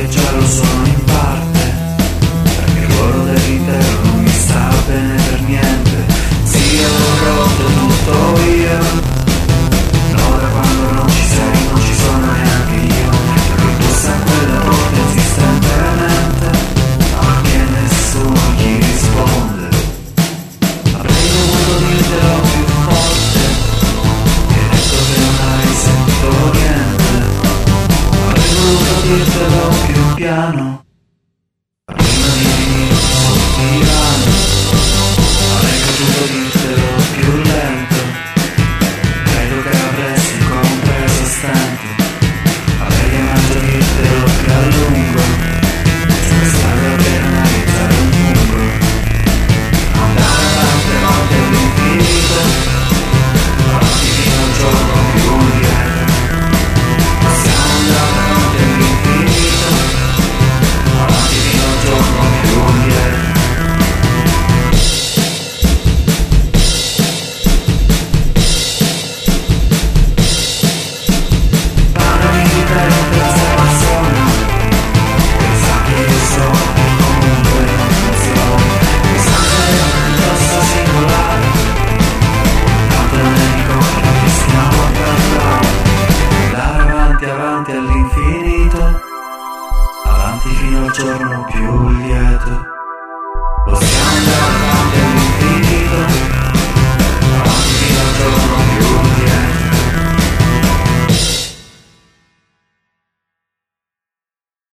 che già lo sono in parte, perché il ruolo dell'intero non mi sta bene per niente, zio ho rotto tutto io. Piano avanti all'infinito Avanti fino al giorno più lieto